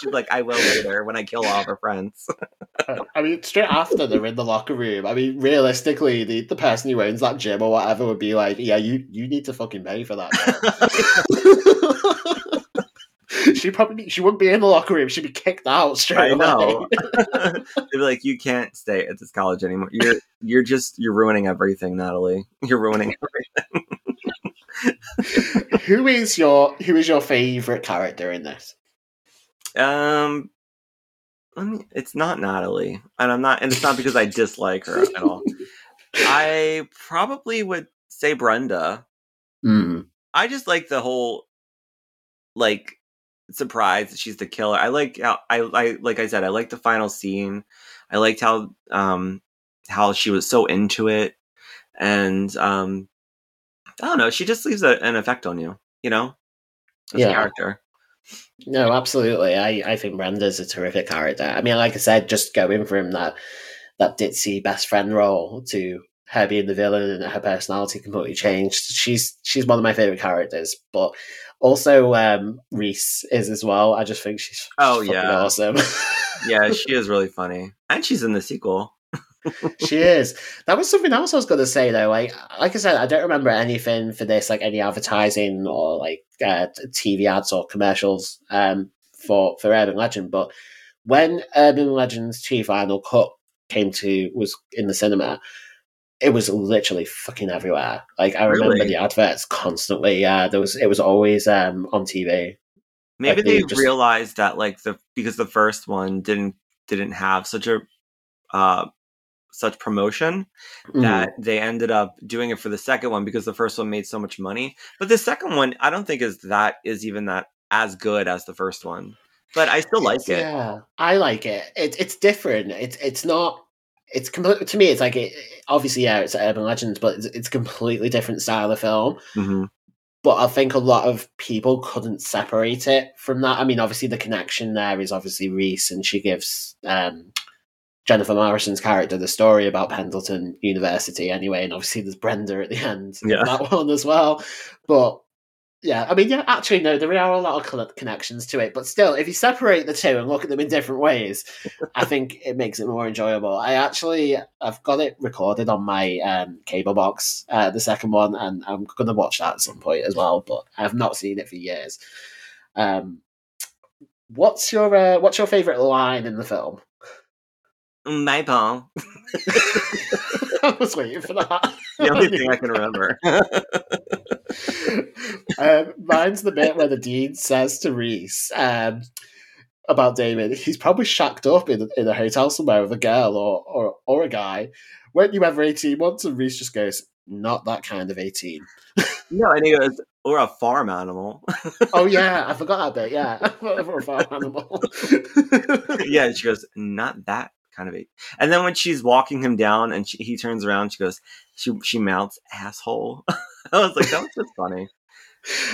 she's like, "I will later when I kill all of her friends." I mean, straight after they're in the locker room. I mean, realistically, the, the person who owns that gym or whatever would be like, "Yeah, you you need to fucking pay for that." she probably she wouldn't be in the locker room. She'd be kicked out straight away. I away. know. They'd be like, "You can't stay at this college anymore. You're you're just you're ruining everything, Natalie. You're ruining." Everything." who is your who is your favorite character in this? Um, let me. It's not Natalie, and I'm not, and it's not because I dislike her at all. I probably would say Brenda. Mm. I just like the whole like surprise that she's the killer. I like how I, I like I said, I like the final scene. I liked how um how she was so into it. and um, I don't know. She just leaves a, an effect on you, you know, as Yeah. a character. No, absolutely. I, I think Brenda's a terrific character. I mean, like I said, just going from that that ditzy best friend role to her being the villain and her personality completely changed. She's she's one of my favorite characters, but also um, Reese is as well. I just think she's, she's Oh, yeah. awesome. Yeah, she is really funny, and she's in the sequel. she is. That was something else I was going to say though. Like, like I said, I don't remember anything for this, like any advertising or like uh, TV ads or commercials um, for for Urban Legend. But when Urban Legends Two Final Cut came to was in the cinema, it was literally fucking everywhere. Like I remember Really? the adverts constantly. Yeah, there was it was always um, on TV. Maybe Like, they they just- realized that like the because the first one didn't didn't have such a uh such promotion Mm. that they ended up doing it for the second one because the first one made so much money. But the second one, I don't think is that is even that as good as the first one. But I still like it. Yeah, I like it. It it's different. It's it's not. It's completely to me. It's like it, obviously yeah, it's Urban Legends, but it's, it's a completely different style of film. hmm But I think a lot of people couldn't separate it from that. I mean, obviously the connection there is obviously Reese, and she gives um, Jennifer Morrison's character the story about Pendleton University anyway, and obviously there's Brenda at the end of Yeah. that one as well. But yeah, I mean, yeah, actually, no, there are a lot of connections to it, but still, if you separate the two and look at them in different ways, I think it makes it more enjoyable. I actually, I've got it recorded on my um, cable box, uh, the second one, and I'm going to watch that at some point as well, but I have not seen it for years. Um, what's your uh, What's your favorite line in the film? My ball. I was waiting for that. The only thing I can remember. um, mine's the bit where the dean says to Reese um, about David, he's probably shacked up in, in a hotel somewhere with a girl or, or, or a guy. Weren't you ever 18 once? And Reese just goes, not that kind of 18. no, and he goes, or a farm animal. Oh, yeah, I forgot that bit. Yeah, for a farm animal. yeah, and she goes, not that kind of age. And then when she's walking him down and she, he turns around, she goes, she she mouths asshole. I was like, that was just funny.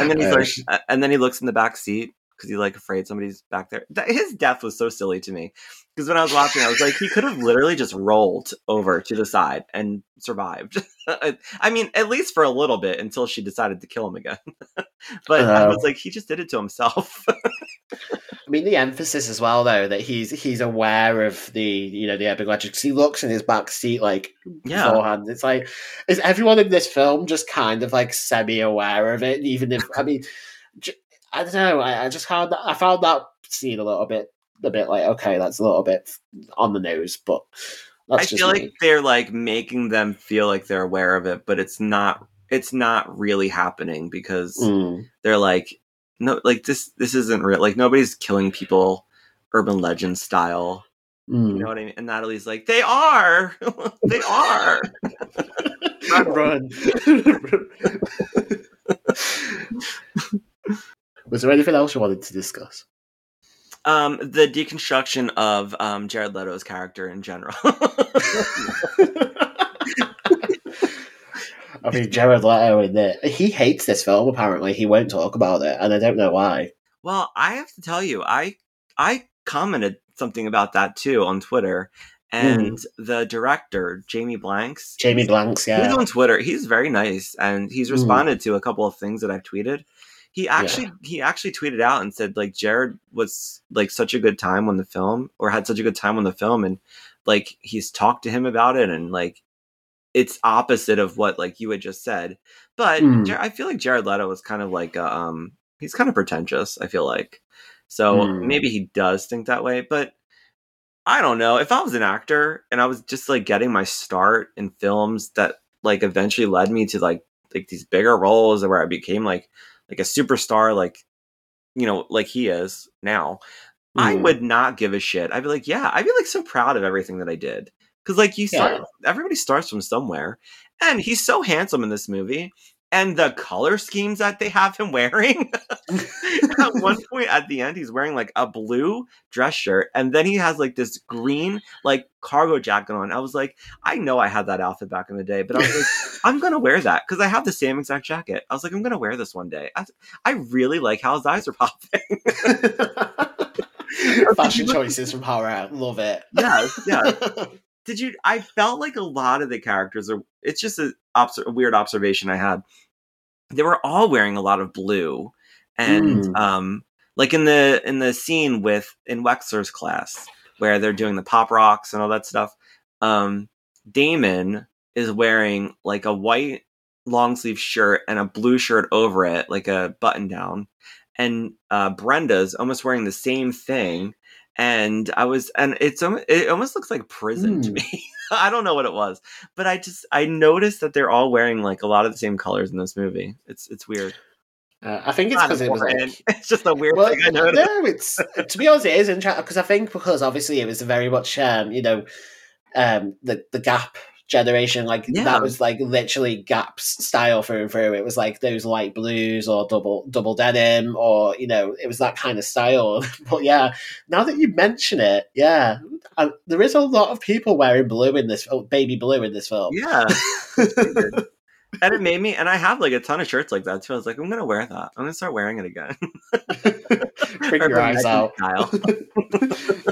And then he's Uh, like, she- and then he looks in the back seat because he's like afraid somebody's back there. That, his death was so silly to me because when I was watching, I was like, he could have literally just rolled over to the side and survived. I mean, at least for a little bit until she decided to kill him again. but I Uh, was like, he just did it to himself. I mean, the emphasis as well, though, that he's he's aware of the you know the epic legend because he looks in his back seat like yeah. beforehand. It's like is everyone in this film just kind of like semi aware of it? Even if I mean, j- I don't know. I, I just found that I found that scene a little bit a bit like okay, that's a little bit on the nose, but I feel me. like they're like making them feel like they're aware of it, but it's not. It's not really happening because Mm. they're like, no, like this. This isn't real. Like nobody's killing people, urban legend style. You Mm. know what I mean? And Natalie's like, they are. they are. Run. Was there anything else you wanted to discuss? Um, the deconstruction of um Jared Leto's character in general. I mean, Jared Leto in it. He hates this film. Apparently, he won't talk about it, and I don't know why. Well, I have to tell you, I I commented something about that too on Twitter, and the director Jamie Blanks, Jamie Blanks, yeah. he's on Twitter. He's very nice, and he's Mm. responded to a couple of things that I've tweeted. He actually he actually tweeted out and said like Jared was like such a good time on the film, or had such a good time on the film, and like he's talked to him about it, and like it's opposite of what like you had just said. But Mm. Jar- I feel like Jared Leto was kind of like um he's kind of pretentious. I feel like so Mm. maybe he does think that way, but I don't know. If I was an actor and I was just like getting my start in films that like eventually led me to like like these bigger roles where I became like like a superstar, like you know, like he is now. I Mm. would not give a shit. I'd be like, yeah, I'd be like so proud of everything that I did. Cause like you start, everybody starts from somewhere. And he's so handsome in this movie. And the color schemes that they have him wearing. at one point at the end, he's wearing like a blue dress shirt, and then he has like this green like cargo jacket on. I was like, I know I had that outfit back in the day, but I was like, I'm gonna wear that because I have the same exact jacket. I was like, I'm gonna wear this one day. I, I really like how his eyes are popping. Fashion choices from horror, love it. Yeah, yeah. Did you? I felt like a lot of the characters are. It's just a, obs- a weird observation I had. They were all wearing a lot of blue, and Mm. um, like in the in the scene with in Wexler's class where they're doing the pop rocks and all that stuff. Um, Damon is wearing like a white long sleeve shirt and a blue shirt over it, like a button down. And uh, Brenda's almost wearing the same thing. And I was, and it's it almost looks like prison to Hmm. me. I don't know what it was, but I just I noticed that they're all wearing like a lot of the same colors in this movie. It's it's weird. Uh, I think it's because it was like it's just a weird well, thing I noticed. no, it's to be honest, it is interesting because I think because obviously it was very much um, you know, um, the the Gap generation, like Yeah. that was like literally Gap's style through and through. It was like those light blues or double double denim, or you know, it was that kind of style. but yeah, now that you mention it, yeah, uh, there is a lot of people wearing blue in this, oh, baby blue in this film. Yeah. And it made me and I have like a ton of shirts like that too. I was like, I'm gonna wear that. I'm gonna start wearing it again. Bring your eyes out.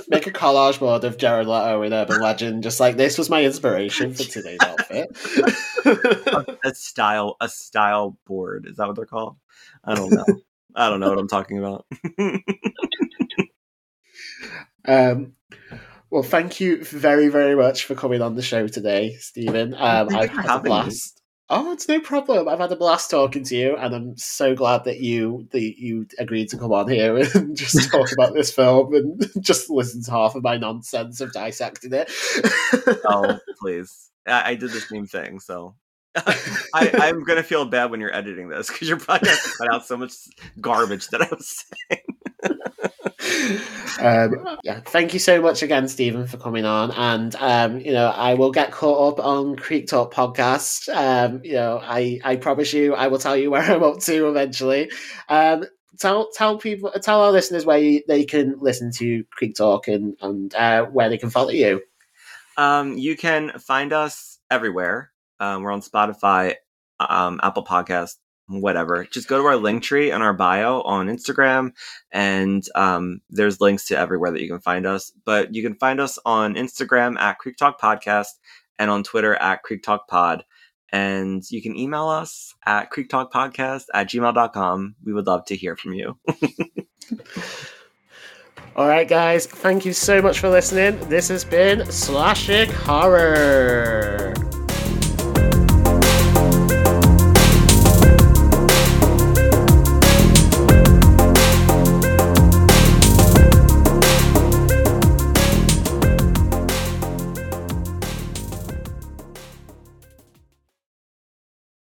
Make a collage board of Jared Leto in Urban Legend, just like this was my inspiration for today's outfit. a style a style board. Is that what they're called? I don't know. I don't know what I'm talking about. um, well, thank you very, very much for coming on the show today, Stephen. Um, I've had a blast. Oh, it's no problem. I've had a blast talking to you, and I'm so glad that you that you agreed to come on here and just talk about this film and just listen to half of my nonsense of dissecting it. oh, please. I, I did the same thing, so I, I'm gonna feel bad when you're editing this because you're probably gonna cut out so much garbage that I was saying. um, yeah, thank you so much again, Stephen, for coming on. And um, you know, I will get caught up on Creek Talk podcast. Um, you know, I I promise you, I will tell you where I'm up to eventually. Um, tell tell people, tell our listeners where you, they can listen to Creek Talk and and uh, where they can follow you. Um, you can find us everywhere. Um, we're on Spotify, um, Apple Podcast, whatever. Just go to our link tree and our bio on Instagram, and um, there's links to everywhere that you can find us. But you can find us on Instagram at Creek Talk Podcast and on Twitter at Creek Talk Pod. And you can email us at creektalkpodcast at gmail.com. We would love to hear from you. All right, guys, thank you so much for listening. This has been Slashic Horror.